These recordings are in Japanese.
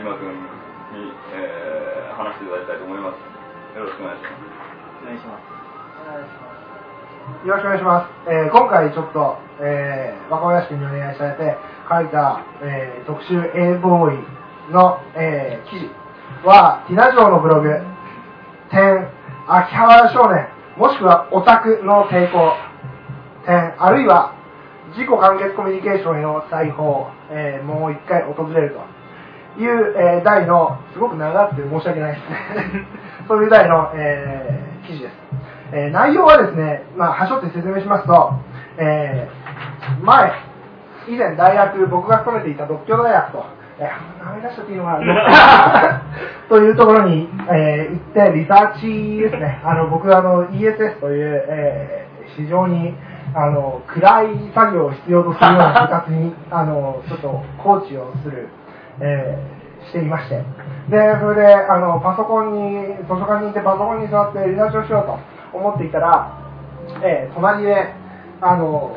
えー、木島君に、えー、話していただきたいと思います。よろしくお願いします。お願いします。よろしくお願いします。えー今回ちょっと、えー、若林君にお願いされて書いた、えー特集 A ボーイの、えー記事は、ティナ城のブログ、点、秋葉原少年、もしくはオタクの抵抗、点、あるいは自己完結コミュニケーションへの裁縫、えーもう一回訪れるという、えー題の、すごく長くて申し訳ないですね。そういう題の、えー記事です。えー内容はですね、まあ、はしょって説明しますと、えー前、以前大学、僕が勤めていた独協大学と、えー、名前出しちゃっていいのかな というところに、えー行って、リサーチですね、あの僕はあの ESS という、えー非常にあの暗い作業を必要とするような部活にあのちょっとコーチをする、えーしていまして、でそれであのパソコンに、図書館に行ってパソコンに座ってリサーチをしようと思っていたら、えー隣であの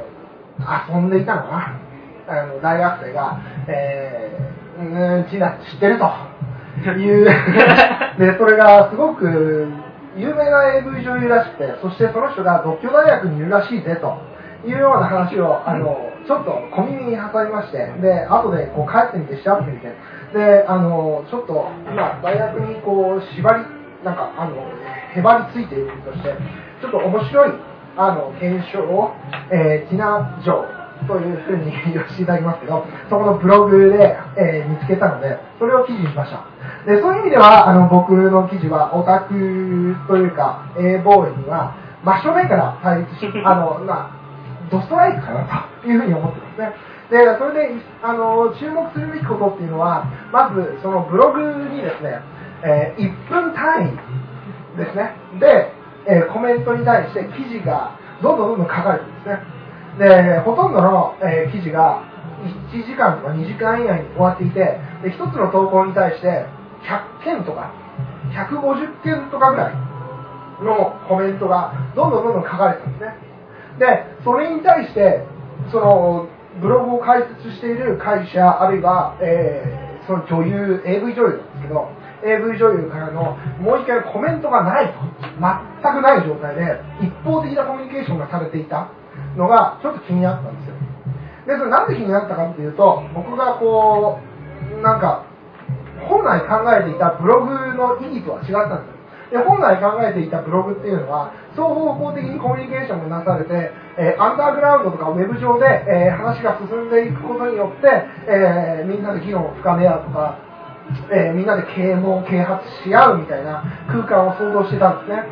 遊んでいたのかな、あの大学生が、えー、うん、チナ知ってると。いう、でそれがすごく有名な AV 女優らしくて、そしてその人が独協大学にいるらしいぜと。いうような話をあのちょっと小耳に挟みまして、で後でこう帰ってみて調べてみて、であのちょっと今、大学にこう縛り、なんかあのへばりついているとして、ちょっと面白いあの検証を、えー、ティナ城というふうに 言わせていただきますけど、そこのブログで、えー見つけたので、それを記事にしました。でそういう意味では、あの僕の記事はオタクというか、A ボーイには真正面から対立し、あの、まあ、ドストライクかなというふうに思ってますね。で、それで、あの、注目するべきことっていうのは、まず、そのブログにですね、えー1分単位ですね。で、えーコメントに対して記事がどんどんどんどん書かれてるんですね。で、ほとんどの、えー記事が1時間とか2時間以内に終わっていて、で、1つの投稿に対して100件とか、150件とかぐらいのコメントがどんどんどんどん書かれてるんですね。で、それに対して、その、ブログを開設している会社、あるいは、えーその女優、AV 女優なんですけど、AV 女優からのもう一回コメントがないと、全くない状態で、一方的なコミュニケーションがされていたのが、ちょっと気になったんですよ。で、それなんで気になったかっていうと、僕がこう、なんか、本来考えていたブログの意義とは違ったんですよ。で本来考えていたブログっていうのは、双方向的にコミュニケーションがなされて、えーアンダーグラウンドとかウェブ上で、えー話が進んでいくことによって、えーみんなで議論を深め合うとか、えみんなで啓蒙、啓発し合うみたいな空間を想像してたんですね。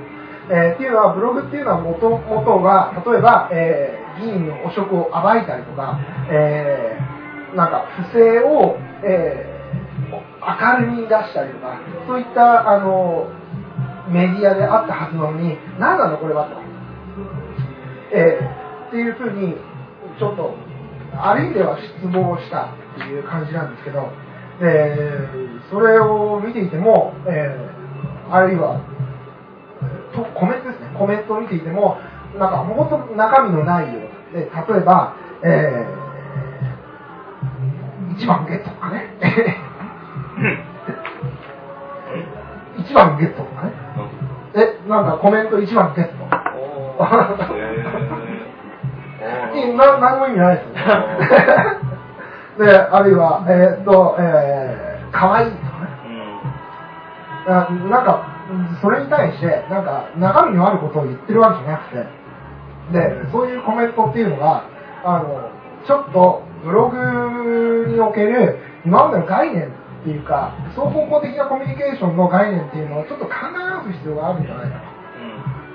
えーっていうのは、ブログっていうのは元々が、例えば、えー議員の汚職を暴いたりとか、えーなんか不正を、え明るみに出したりとか、そういった、あの、メディアであったはずなのに、何なのこれはと。えーっていうふうに、ちょっと、ある意味では失望したっていう感じなんですけど、えーそれを見ていても、えーあるいは、とコメントですね、コメントを見ていても、なんか本当中身のないようで、例えば、えー、1番ゲットとかね、1番ゲットとかね、え、なんかコメント1番ゲット。おーな何も意味ないですよね。で、あるいは、えーっと、えー、かわいいとかね。あなんか、うんそれに対して、なんか、中身のあることを言ってるわけじゃなくて、で、そういうコメントっていうのが、あの、ちょっと、ブログにおける、今までの概念っていうか、双方向的なコミュニケーションの概念っていうのをちょっと考え直す必要があるんじゃないかと。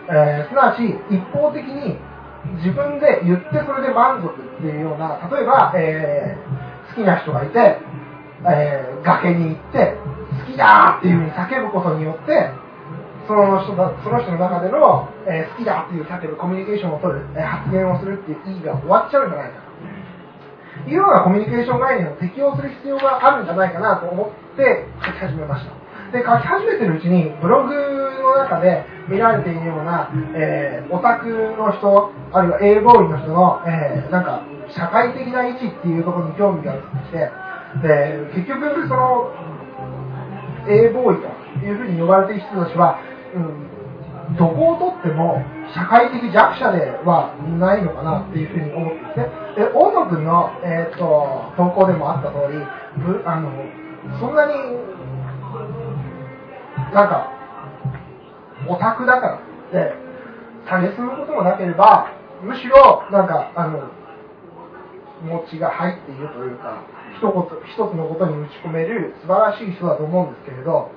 えーすなわち一方的に自分で言ってそれで満足っていうような例えば、えー好きな人がいて、えー崖に行って好きだーっていうふうに叫ぶことによってその人だその人の中での、えー好きだっていう叫ぶコミュニケーションを取る、えー発言をするっていう意義が終わっちゃうんじゃないかというようなコミュニケーション概念を適用する必要があるんじゃないかなと思って書き始めました。で、書き始めてるうちに、ブログの中で見られているような、えーオタクの人、あるいは A ボーイの人の、えーなんか、社会的な位置っていうところに興味が移ってきて、で、結局、その、A ボーイというふうに呼ばれている人たちは、うん、どこをとっても社会的弱者ではないのかなっていうふうに思っていて、で大野君の、えー、と投稿でもあった通り、あのそんなになんかオタクだからって、下げすむこともなければ、むしろなんかあの持ちが入っているというか、一言一つのことに打ち込める素晴らしい人だと思うんですけれど、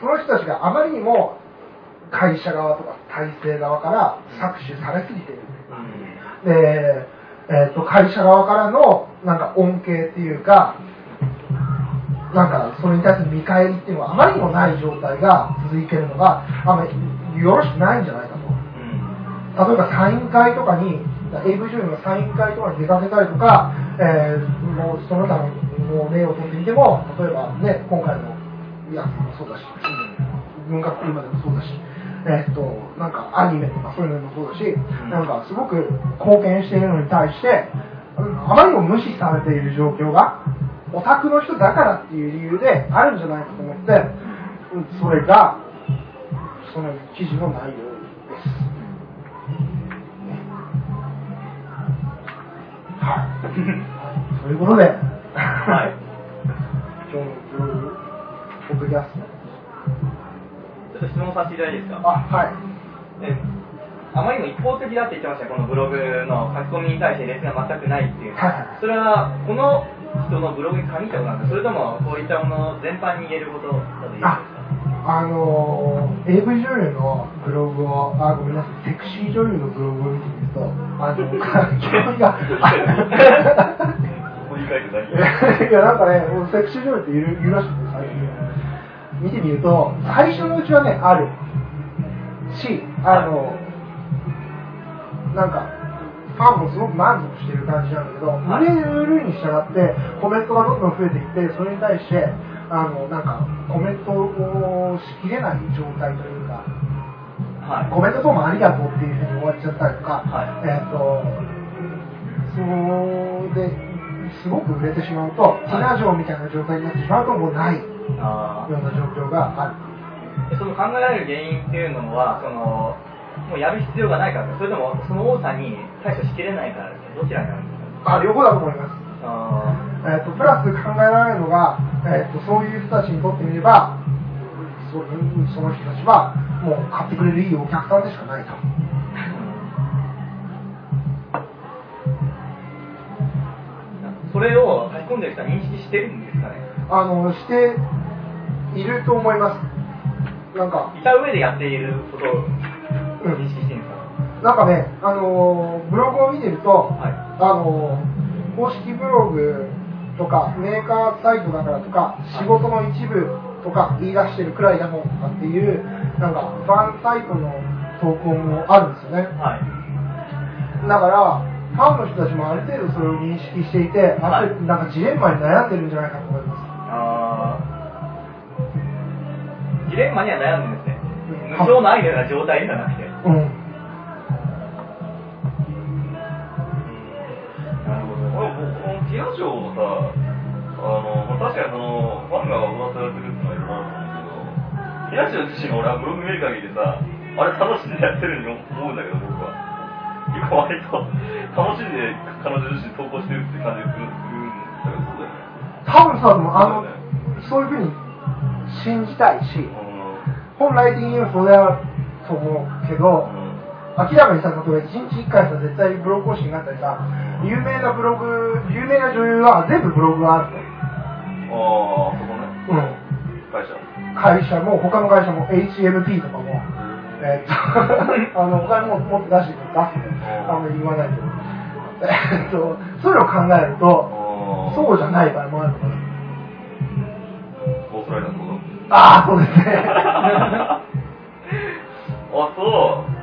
その人たちがあまりにも会社側とか体制側から搾取されすぎている。で、えーと会社側からのなんか恩恵っていうか、なんかそれに対する見返りっていうのがあまりにもない状態が続いているのが、あんまりよろしくないんじゃないかと。例えばサイン会とかに、AV 女優のサイン会とかに出かけたりとか、えーもうその他の例をとってみても、例えばね、今回のやつもそうだし、文学今でもそうだし、えーっと、なんかアニメとかそういうのもそうだし、なんかすごく貢献しているのに対して、うんあまりにも無視されている状況が、オタクの人だからっていう理由であるんじゃないかと思って、うんそれが、その記事の内容です。はい。ということで、はい。今日のブログ、ポッドキャスト。ちょっと質問させていただいていいですか？あ、はい。えあまりにも一方的だって言ってましたよこのブログの書き込みに対してレスが全くないっていう、はい。はいそれはこの人のブログに限ったことなんですか？それともこういったもの全般に言えることだと言えるんですか？あのー、AV 女優のブログを、あ、ごめんなさい、セクシー女優のブログを見てみると、あの、興味が、い。や、なんかね、もうセクシー女優っているいるらしくて、最近。見てみると、最初のうちはね、ある。し、あの、なんか、ファンもすごく満足してる感じなんだけど、売れるに従って、コメントがどんどん増えていって、それに対して、あの、なんか、コメントをしきれない状態というか、はい。コメントどうもありがとうっていうふうに終わっちゃったりとか、はい。えっ、と、そうで、すごく売れてしまうと、ティナ嬢みたいな状態になってしまうと、もうないよあうな状況がある。その考えられる原因っていうのはそのもうやる必要がないからそれともその多さに対処しきれないからですか？どちらになるんですかあ、両方だと思います。あえっとプラス考えられるのが、えっとそういう人たちにとってみればそその人たちはもう買ってくれるいいお客さんでしかないと。ーそれを書き込んでる人は認識してるんですかね？あのしていると思います。なんか。いた上でやっていることを認識してるんですか、なんかね、あのブログを見てると、はい。あの公式ブログとかメーカーサイトだからとか仕事の一部とか言い出してるくらいだもんとかっていうなんかファンサイトの投稿もあるんですよね。はい。だから、ファンの人たちもある程度それを認識していて、あはいなんかジレンマに悩んでるんじゃないかと思います。あージレンマには悩んでるんですねうん無償のアイデアな状態ではなくてうん。なるほど。このこのティア賞もさ、あの、まあ、確かにその、ファンが噂されてるっていうのはいろいろあるんだけど、ティア賞自身が俺はブログ見る限りでさ、あれ楽しんでやってるように思うんだけど、僕は。結構割と楽しんで彼女自身投稿してるって感じがするんだけど、そうだよね。多分さ、でもあのそういうふうに信じたいし、う本来的にはそうだと思うけど。明らかにさ、例えば1日1回さ、絶対ブログ更新があったりさ、有名なブログ、有名な女優は全部ブログがあるああ、そこね。と。うん。会社。会社も、他の会社も HMP とかも、えーっと、あの、他にももっと出してくれ、出すね。あんまり言わないけど。えーっと、そういうのを考えると、あそうじゃない場合もあるのかな。オーストラリアのこと。ああ、そうですね。あ、そう。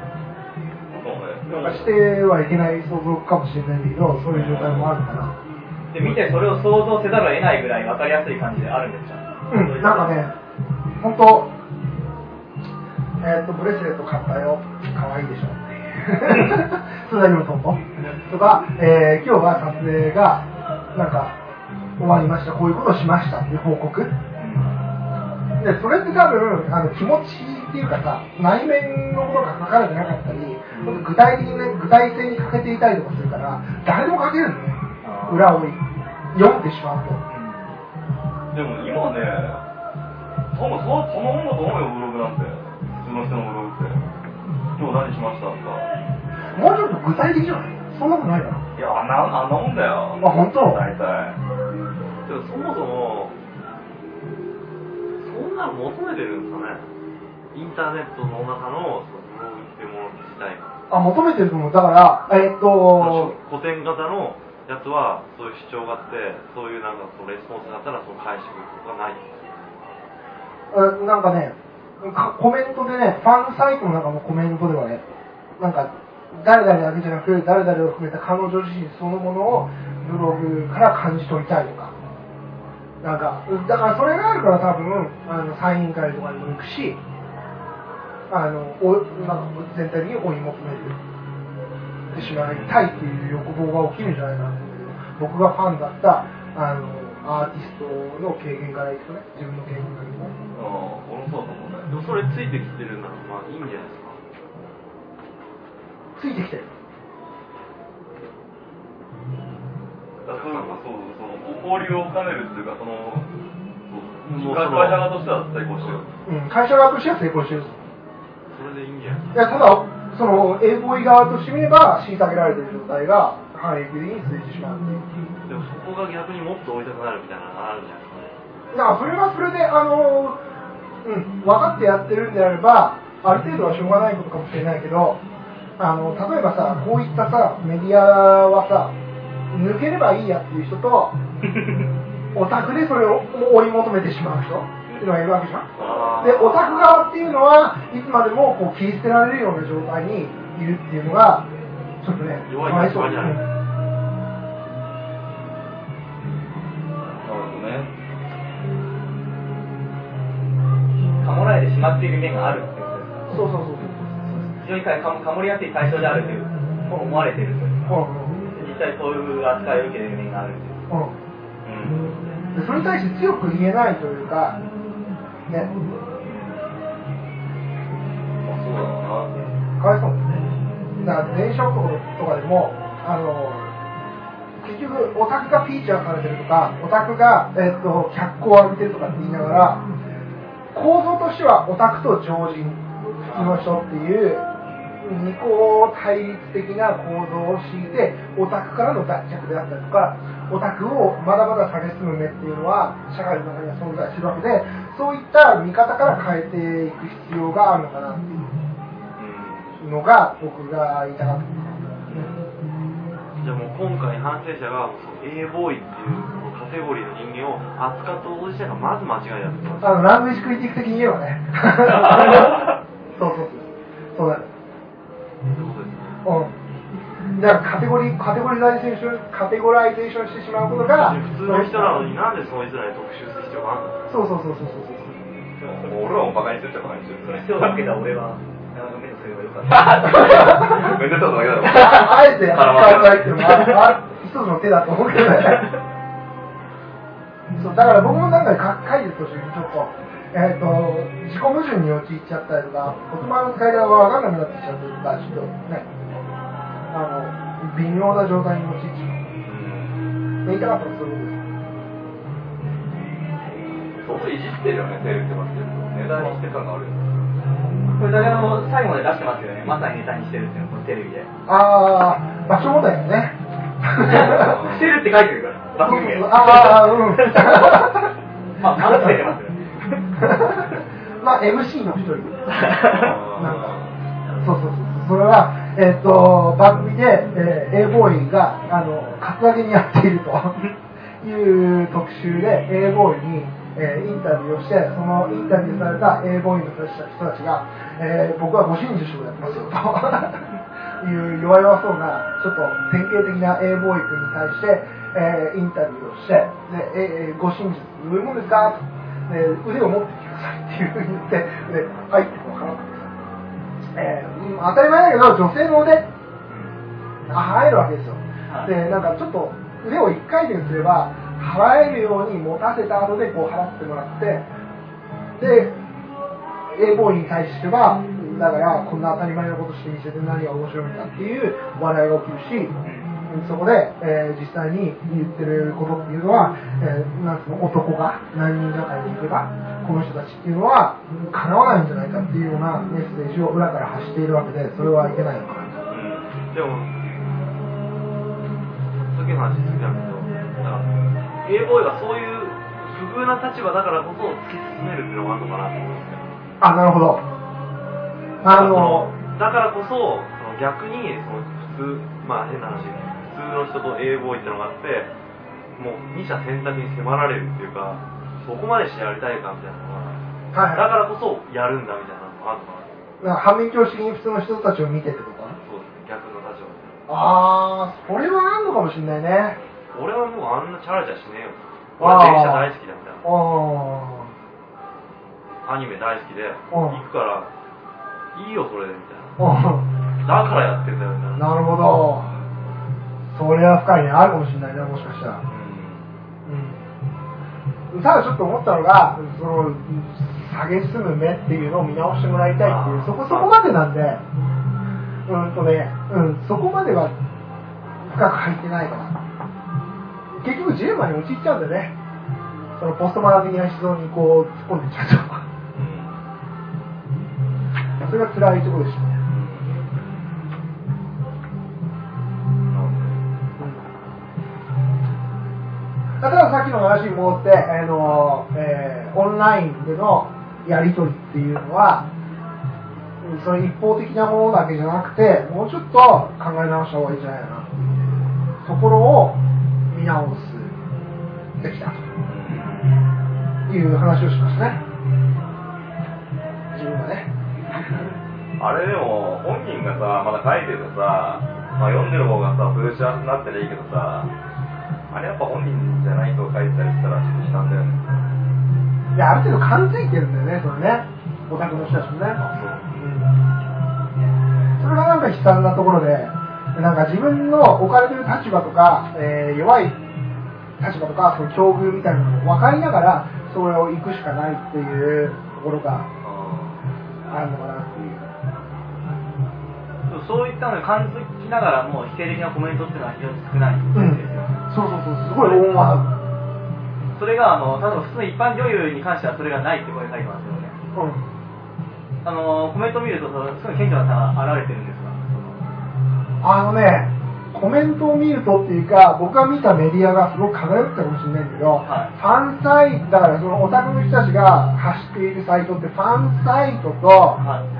なんかしてはいけない想像かもしれないけど、そういう状態もあるかな。で見てそれを想像せざるを得ないぐらい分かりやすい感じであるんですかうん、なんかね、本当、えっ、と、ブレスレット買ったよ。可愛いでしょっていう。それだけのトンボとか、えー今日は撮影が、なんか、終わりました。こういうことをしましたっていう報告。で、それって多分、あの、気持ちっていうかさ、内面のものが書かれてなかったり、具体的にね、具体性に欠けていたりとかするから、誰でも書けるのね。裏を読んでしまうと。でも今ね、多分そそのもんだと思うよ、ブログなんて。の人のブログって。今日何しましたとか？もうちょっと具体的じゃない？そんなことないかな。いや、あんな、あんなもんだよ。あ本当？大体。でもそもそも、そんなの求めてるんですかね？インターネットの中のブログっていうもの自体が。あ、求めてると思う。だから、えーっと、古典型のやつはそういう主張があって、そういうなんかそのレスポンスがあったらその返してくることがない？あなんかね、かコメントでね、ファンサイトの中のコメントではね、なんか、誰々だけじゃなく、誰々を含めた彼女自身そのものをブログから感じ取りたいとか。なんか、だからそれがあるから多分、あの、サイン会とかにも行くし、あの、おなんか全体的に追い求めてしまいたいっていう欲望が起きるんじゃないかなと思うけど僕がファンだった、あの、アーティストの経験からいくとね、自分の経験から。それついてきてるならまあいいんじゃないですか。ついてきてる。だからそうそうそう交流を深めるっていうかそのそう会その社側としては成功してるうん、会社側としては成功してる。それでいいんじゃないですか。いや、ただ、その、英語側としてみれば、虐げられてる状態が、反撃的に続いてしまう。でもそこが逆にもっと追いたくなるみたいなのがあるんじゃないですかね。だから、それはそれで、あの、うん、分かってやってるんであれば、ある程度はしょうがないことかもしれないけど、あの、例えばさ、こういったさ、メディアはさ、抜ければいいやっていう人と、オタクでそれを追い求めてしまう人っていうのがいるわけじゃん。で、オタク側っていうのは、いつまでもこう切り捨てられるような状態にいるっていうのが、ちょっとね、弱いかわいそう。る面があるっていうそうそうそう非常にかかもりやすい対象であるという思われているという。実際そういう扱いを受けている面があるという。うん。それに対して強く言えないというか、ね、まあそうだな。かわいそうだから電車男とかでも、あの、結局、オタクがフィーチャーされてるとか、オタクが、えっと、脚光を浴びてるとかって言いながら、構造としてはオタクと常人、普通の人っていう、二項対立的な構造を敷いて、オタクからの脱却であったりとか、オタクをまだまだ蔑む目っていうのは、社会の中には存在するわけで、そういった見方から変えていく必要があるのかなっていうのが、僕が言いたかった。じゃあもう今回反省者が A ボーイっていうカテゴリーの人間を扱ったこと自体がまず間違いだってますあの、 language critic 的に言えばね。そうそうそう。そうだね。そうですねうん。だからカテゴリー、 categorization、categorization してしまうことが、普通の人なのになんでそいつらに特集する必要があるの？そうそうそうそうそうそう。俺らもバカにしてっちゃバカにしてるその人をつけた俺はなかなか目とすればよかっためでただけだろああえて考えてもあるある一つの手だと思うけどね。そうだから僕もなんか書いてる途中にちょっと、えっ、と、自己矛盾に陥っちゃったりとか、言葉の使い方が分かんなくなってきちゃったりとか、ちょっとね、あの、微妙な状態に陥ってしまう。言いたかったのはそういうことです。相当いじってるよねテレビとかってネタにして感があるこれだけの最後まで出してますよねまさにネタにしてるっていうのこのテレビであー、場所もだよね。してるって書いてるから番組であー、うん。まあてます まあ、MC の一人。なんか、そうそうそう。それは、えっ、と、番組で、えー、A ボーイが、あの、カツアゲにやっているという特集で、A ボーイに、えーインタビューをして、そのインタビューされた A ボーイの人たちが、えー僕はご真珠賞をやってますよという弱々そうな、ちょっと典型的な A ボーイ君に対して、えーインタビューをして、で、えーご真実どういうもんですか？とで腕を持って聞くださいっていうふうに言って、で、はいってこう払ってさ、えーうん当たり前だけど、女性の腕、あ払えるわけですよ。はい。で、なんかちょっと腕を一回転すれば、払えるように持たせた後でこう払ってもらって、で、A ボーイに対しては、だからこんな当たり前のことしてみせて何が面白いんだっていう笑いが起きるし、そこで、えー実際に言ってることっていうのは、えーなんつうの男が何人がかりに行けば、この人たちっていうのは、かなわないんじゃないかっていうようなメッセージを裏から発しているわけで、それはいけないのかなと。でも、次の話好きだけど、だから、A ボーイはそういう不遇な立場だからこそ突き進めるっていうのがあるのかなと思うんですけど。あ、なるほど。あの、だからこそ、その逆にその普通、まあ変な話、普通の人と A ボーイってのがあって、もう二者選択に迫られるっていうか、そこまでしてやりたいかみたいなのが、はいだからこそやるんだみたいなのがあるのかな。反面教師的に普通の人たちを見てってこと？かな。そうですね、逆の立場で。あー、それはあんのかもしれないね。俺はもうあんなチャラチャラしねえよ。俺電車大好きだみたいあな。アニメ大好きで、うん行くから、いいよそれでみたいな。だからやってんだよみたいな。なるほど。それは深いね。あるかもしれないね、もしかしたら。うんうん。ただちょっと思ったのが、その、下げすむ目っていうのを見直してもらいたいっていう、そこ、そこまでなんで、うんとね、うん、そこまでは深く入ってないから。結局ジレンマに陥っちゃうんでね。そのポストマラ的な思想にこう突っ込んでいっちゃうと。それが辛いところでしたね。だからさっきの話に戻って、あのえーオンラインでのやり取りっていうのは、その一方的なものだけじゃなくて、もうちょっと考え直した方がいいんじゃないかなっていうところを見直すべきだという話をしましたね。自分がね。あれでも、本人がさ、まだ書いててさ、まあ、読んでる方がさ、そういう幸せになってりいいけどさ、あれやっぱ本人じゃない人が書いてたりしたら、ちょっと悲惨だよね。いや、ある程度感づいてるんだよね、それね。オタクの人たちもね。それがなんか悲惨なところで、なんか自分の置かれてる立場とか、えー弱い立場とか、その境遇みたいなのを分かりながら、それを行くしかないっていうところがあるのかなっていう。そういったのに感づきながらも否定的なコメントっていうのは非常に少ないんうんですよ、そうそうそう、すごい大和それがあの例えば普通の一般女優に関してはそれがないってこれ書いてますよね。うん。あのコメント見るとそのすごい顕著な差が現れてるんですがあのね、コメントを見るとっていうか、僕が見たメディアがすごく偏ってたかもしれないけど、はい。ファンサイト、だからそのオタクの人たちが走っているサイトって、ファンサイトと、はい。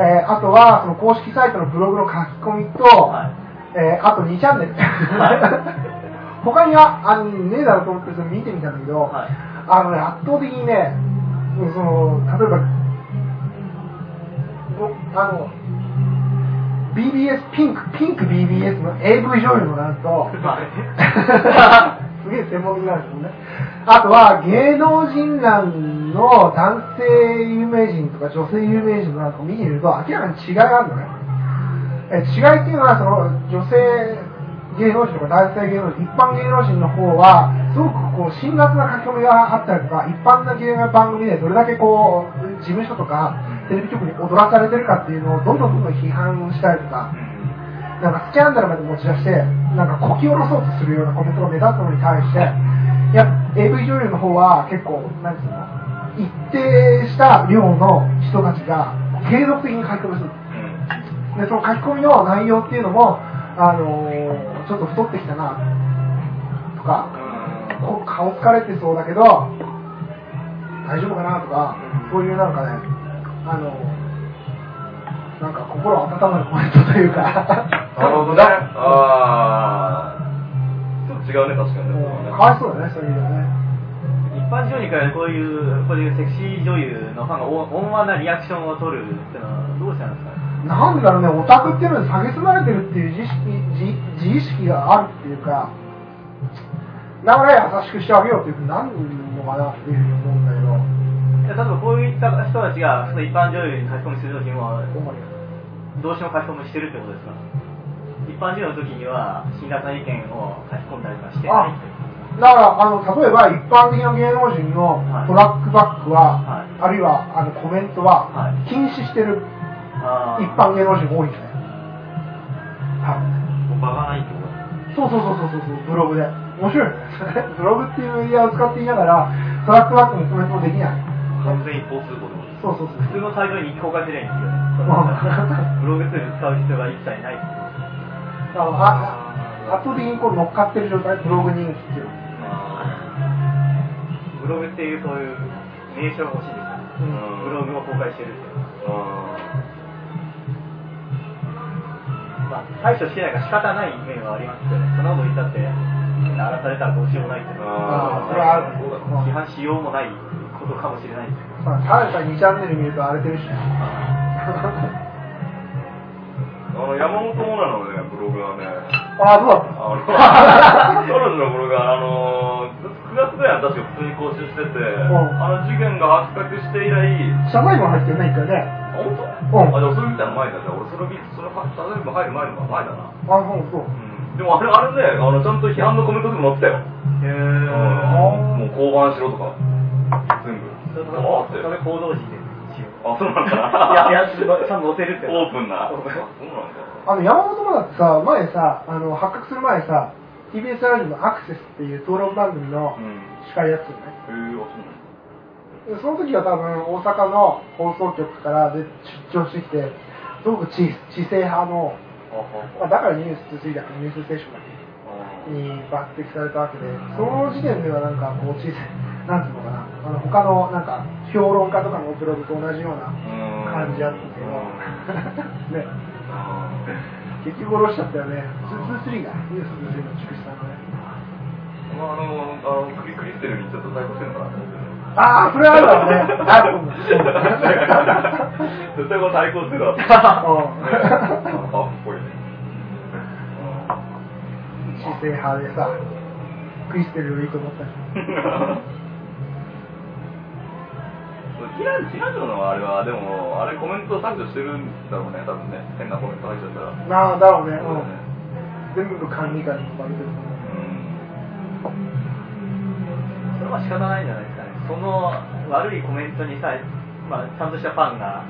えーあとはその公式サイトのブログの書き込みと、はい。えーあと2チャンネル。他にはあねえだろうと思ってそれ見てみたんだけど、はいあのね、圧倒的にね、その例えば、おあの、BBS、ピンク、ピンク BBS の AV 女優のなんと、すげえ専門的なんですよね。あとは芸能人欄の男性有名人とか女性有名人のなんかを見てみると明らかに違いがあるのね。え違いっていうのはその女性芸能人とか男性芸能人、一般芸能人の方はすごくこう辛辣な書き込みがあったりとか、一般的な番組でどれだけこう事務所とかテレビ局に踊らされてるかっていうのをどんどんどんどん批判したりとか、なんかスキャンダルまで持ち出して、なんかこき下ろそうとするようなコメントが目立つのに対して、いや、AV 女優の方は結構、なんつうの、一定した量の人たちが継続的に書き込みする。で、その書き込みの内容っていうのも、あのーちょっと太ってきたな、とか、顔疲れてそうだけど、大丈夫かな？とか、そういうなんかね、あのなんか心温まるコメントというか、なるほどね。ああ。ちょっと違うね、確かにね。かわいそうだね、そういうね。一般女優にからこういうこういうセクシー女優のファンがお温和なリアクションを取るっていうのはどうしたんですか？ねなんだろうね、オタクっていうのに蔑まれてるっていう自意識自自意識があるっていうか、だから優しくしてあげようっていうふうになるのかなっていうふうに思うんだけど、例えばこういた人たちがその一般女優に書き込みするときも、どうしても書き込みしてるってことですか？一般女優の時には、辛辣な意見を書き込んだりとかしてないってだから、あの、例えば一般的な芸能人のはい。トラックバックは、はい。あるいはあのコメントははい。禁止してるあー。一般芸能人多いんだね。多分ね。もうバカないってこと？そうそうそうそうそう、ブログで。面白いよね。ブログっていうメディアを使っていながら、トラックバックのコメントもできない。完全一方通行ですそうそうそう。普通のサイトに公開すればいいんですよね。うんブログツール使う必要が一切ないってことあ圧倒的にこう乗っかってる状態、ブログ人気っていうの。ブログっていうそういう名称が欲しいですよね。うんブログを公開してるっていう。まあ、対処してないから仕方ない面はありますけどね。そんなこと言ったって、みんな荒らされたらどうしようもないっていうのあーそれは批判しようもないことかもしれないですけど。まあ、ただでさえ2チャンネル見ると荒れてるしね。あの、山本モナのね、ブログはね、ああ、どうだったあの、彼女のブログは、あの、9月ぐらいに確か普通に更新してて、んあの事件が発覚して以来、謝罪文入ってるね、一回ね。あ、本うん当？あ、でもそれ見たの前だじゃあ俺それ見それは、例えば入る前のが前だな。あ、そうそう。でもあれ、あれね、あの、ちゃんと批判のコメントでも載ってたよ。へうんもう降板しろとか、全部。それあって。それ報道陣であ、そうなんだ。いや、いや、ちゃんと載せるって。オープンな。あ、オープンそうなんだ。あの、山本もだってさ、前さ、あの、発覚する前さ、TBS ラジオのアクセスっていう討論番組のうん。司会やってたよね。へえ、あ、そうなんだ。でその時は多分大阪の放送局からで出張してきて、すごく知知性派の、まあ、だからニュース2だけニュースステーションだけに抜擢されたわけで、その時点ではなんかこう小さい、なんていうのかな、あの他のなんか評論家とかのブログと同じような感じあったけど、ね、結局殺しちゃったよね、223が、ニュース2 3の筑紫さんのね。まあ、あの、あのクリクリステルにちょっと対抗してるのかなと思って。ああ、それはあるだろうね。あると思う。絶対これ対抗してるわ。うんあ、っぽいね。知性派でさ、クリステルいいと思ったのあれは、でも、あれコメント削除してるんだろうね、多分ね。変なコメント入っちゃったら。ょ。なあ、だろうね。そうだねうん。全部管理下に呼ばれてると思う。うん。それは仕方ないんじゃない？その悪いコメントにさえ、まあ、ちゃんとしたファンが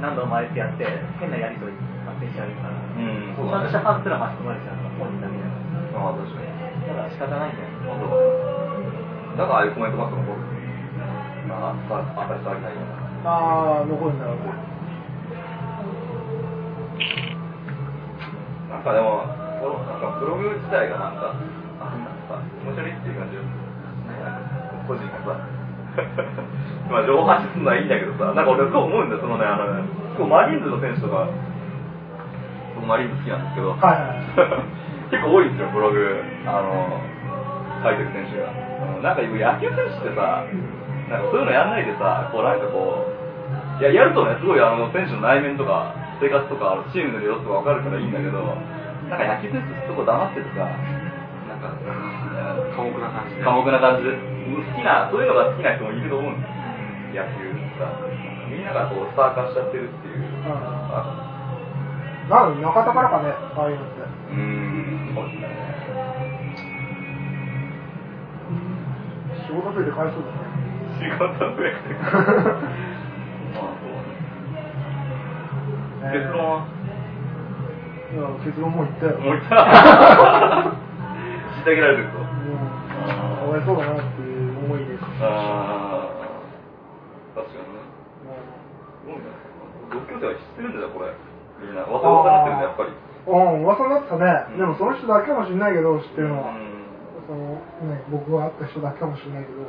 何度も前ってやって、変なやりとり発生しちゃうから、うん、ちゃんとしたファンすら巻き込まれちゃうのが本人だけだかああ、確かに。ら。だから仕方ないんじゃないですか。だからああいうコメントばっか残る。まあ、あ当たり障りないような。ああ、残るんだろうね。なんかでも、なんかブログ自体がなんか、あなんかさ、気持ち悪いっていう感じ個人がさ、まあ情報発信するのはいいんだけどさ、なんか俺そう思うんだよ、そのね、あの、結構マリーンズの選手とか、僕マリーンズ好きなんですけど、はいはい。結構多いんですよ、ブログ、あの、書いてる選手が。うんなんか野球選手ってさ、なんかそういうのやんないでさ、こうなんかこう、いや、やるとね、すごいあの、選手の内面とか、生活とか、チームの様子とかわかるからいいんだけど、なんか野球選手ってそこ黙っててさ、なんか、寡黙な感じで寡黙な感じで、好きな、そういうのが好きな人もいると思うんですよ、野球さ。みんながこう、スター化しちゃってるっていう。あなんで中田からかね、ああいうのって。うーん、そうですね。仕事増えそうだね。仕事増えてまあそうえー結論は？いや結論もう言ったよ。もう言ったら 知ってあげられてるともう、かわいそうだなっていう思いです。ああ確かにねもどうみたいな独協生は知ってるんだよこれみんな噂噂になってるんだやっぱりううん、噂になってたね。うんでもその人だけかもしれないけど、知ってるのは。うそのね、僕が会った人だけかもしれないけど。んうん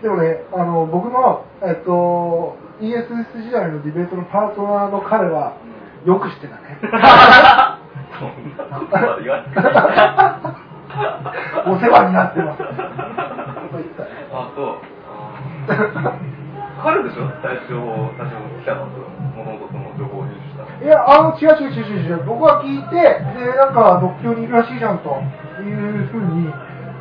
でもね、あの、僕の、えっと、ESS 時代のディベートのパートナーの彼は、よく知ってたね。お世話になってます。あそう彼でしょ？最初最初来たのもともとその情報を入手したいや、あの、違う違う違う違う違う。僕は聞いて、で、なんか、独協にいるらしいじゃんというふうに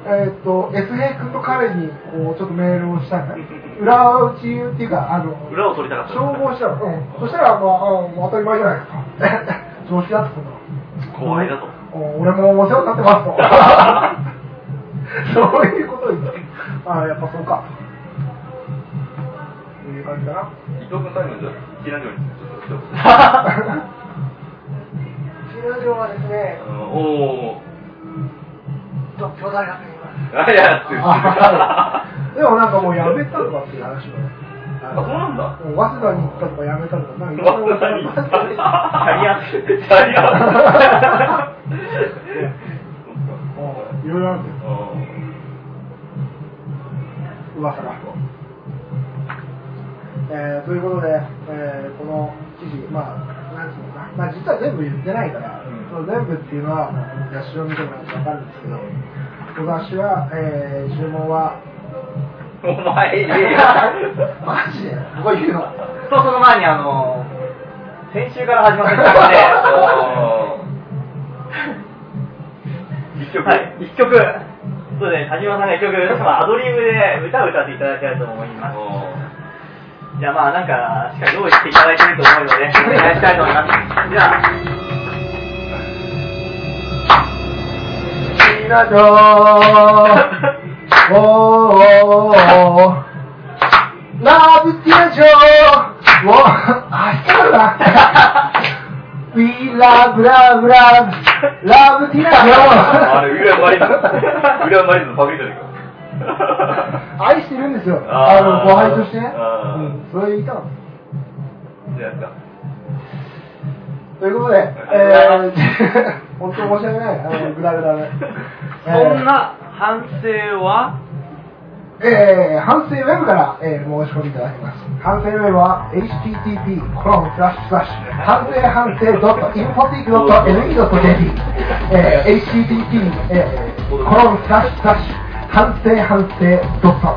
えーっと、S 平君と彼に、こう、ちょっとメールをしたんだ。裏打ちっていうか、あの、裏を取りたかった照合したら、うん。そしたら、まあ、あ当たり前じゃないですか。常識だってこと後輩だと。お俺もお世話になってますと。そういうこと言って。ああ、やっぱそうか。という感じかな。伊藤君最後にじゃあ、にちょっと一新ラジオはですね、つ。おお大学にいます。ー。あ、いや、ってあでもなんかもうやめたとかっていう話もね。あ、そうなんだ。早稲田に行ったとかやめたとか、なんか早稲田に行ったキャリアキャリアうんいろいろあるんですよ。噂が。えー、ということで、えーこの記事、まあ、なんていうのかな、まあ、実は全部言ってないから、うん。その全部っていうのは、雑誌を見てもらうと分かるんですけど、この雑誌は、えー注文は、お前、い やマジで、ここ言うの？そうその前にあの先週から始まった企画で 一曲。はい、一曲そうですね田島さんが一曲アドリブで歌を歌っていただきたいと思います。じゃあまあなんかしっかり用意していただいてると思うのでお願いしたいと思います。じゃあ。みんなと、おー、ラブティアジョー、おあ、光るな。We love, love, love, love ティアジョあれ、ウィリアム・マリーズ。ウィリアム・マリーズのパクリじゃねえか。愛してるんですよ。あの、後輩としてね。うん、それ言いたかっじゃあやった。た。ということで、えー、本当申し訳ない。あの、ぐだぐだで。そんな反省は？えー、反省ウェブから、えー申し込みいただきます。反省ウェブは http 反省反省 .infotech.ne.jp えー、http、反省反省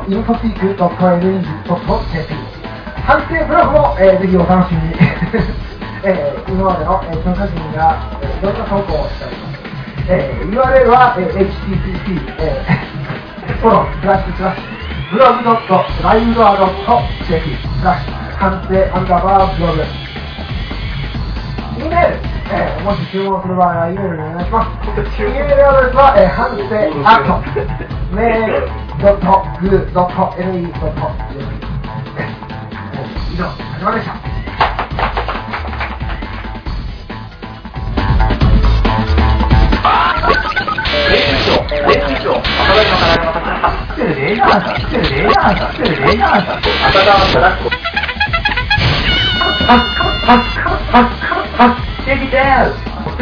.infotech.ne.jp 反省ブログも、えー、ぜひお楽しみに。えー、今までの、えー、著者陣が、えー、いろんな投稿をしております。えー、URL は、えー、http、えー、コロンスラッシュスラッシュブログドットライブドアドット JP スラッシュ反省アンダーバーブログ。E メール、えー、もし注文する場合は E メールにお願いします。E メールアドレスは、えー、反省アットメールドットグードット NE ドット JP 以上始まりました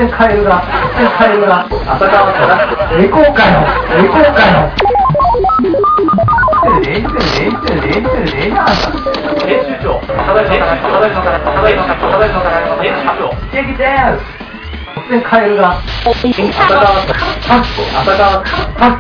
カエルだ、カエルだ、朝川から、エコーかよ、エコーかよ。編集長ただいまからただいまからただいまからただいまから編集長チェキで、カエルが、かこ、浅、かっ、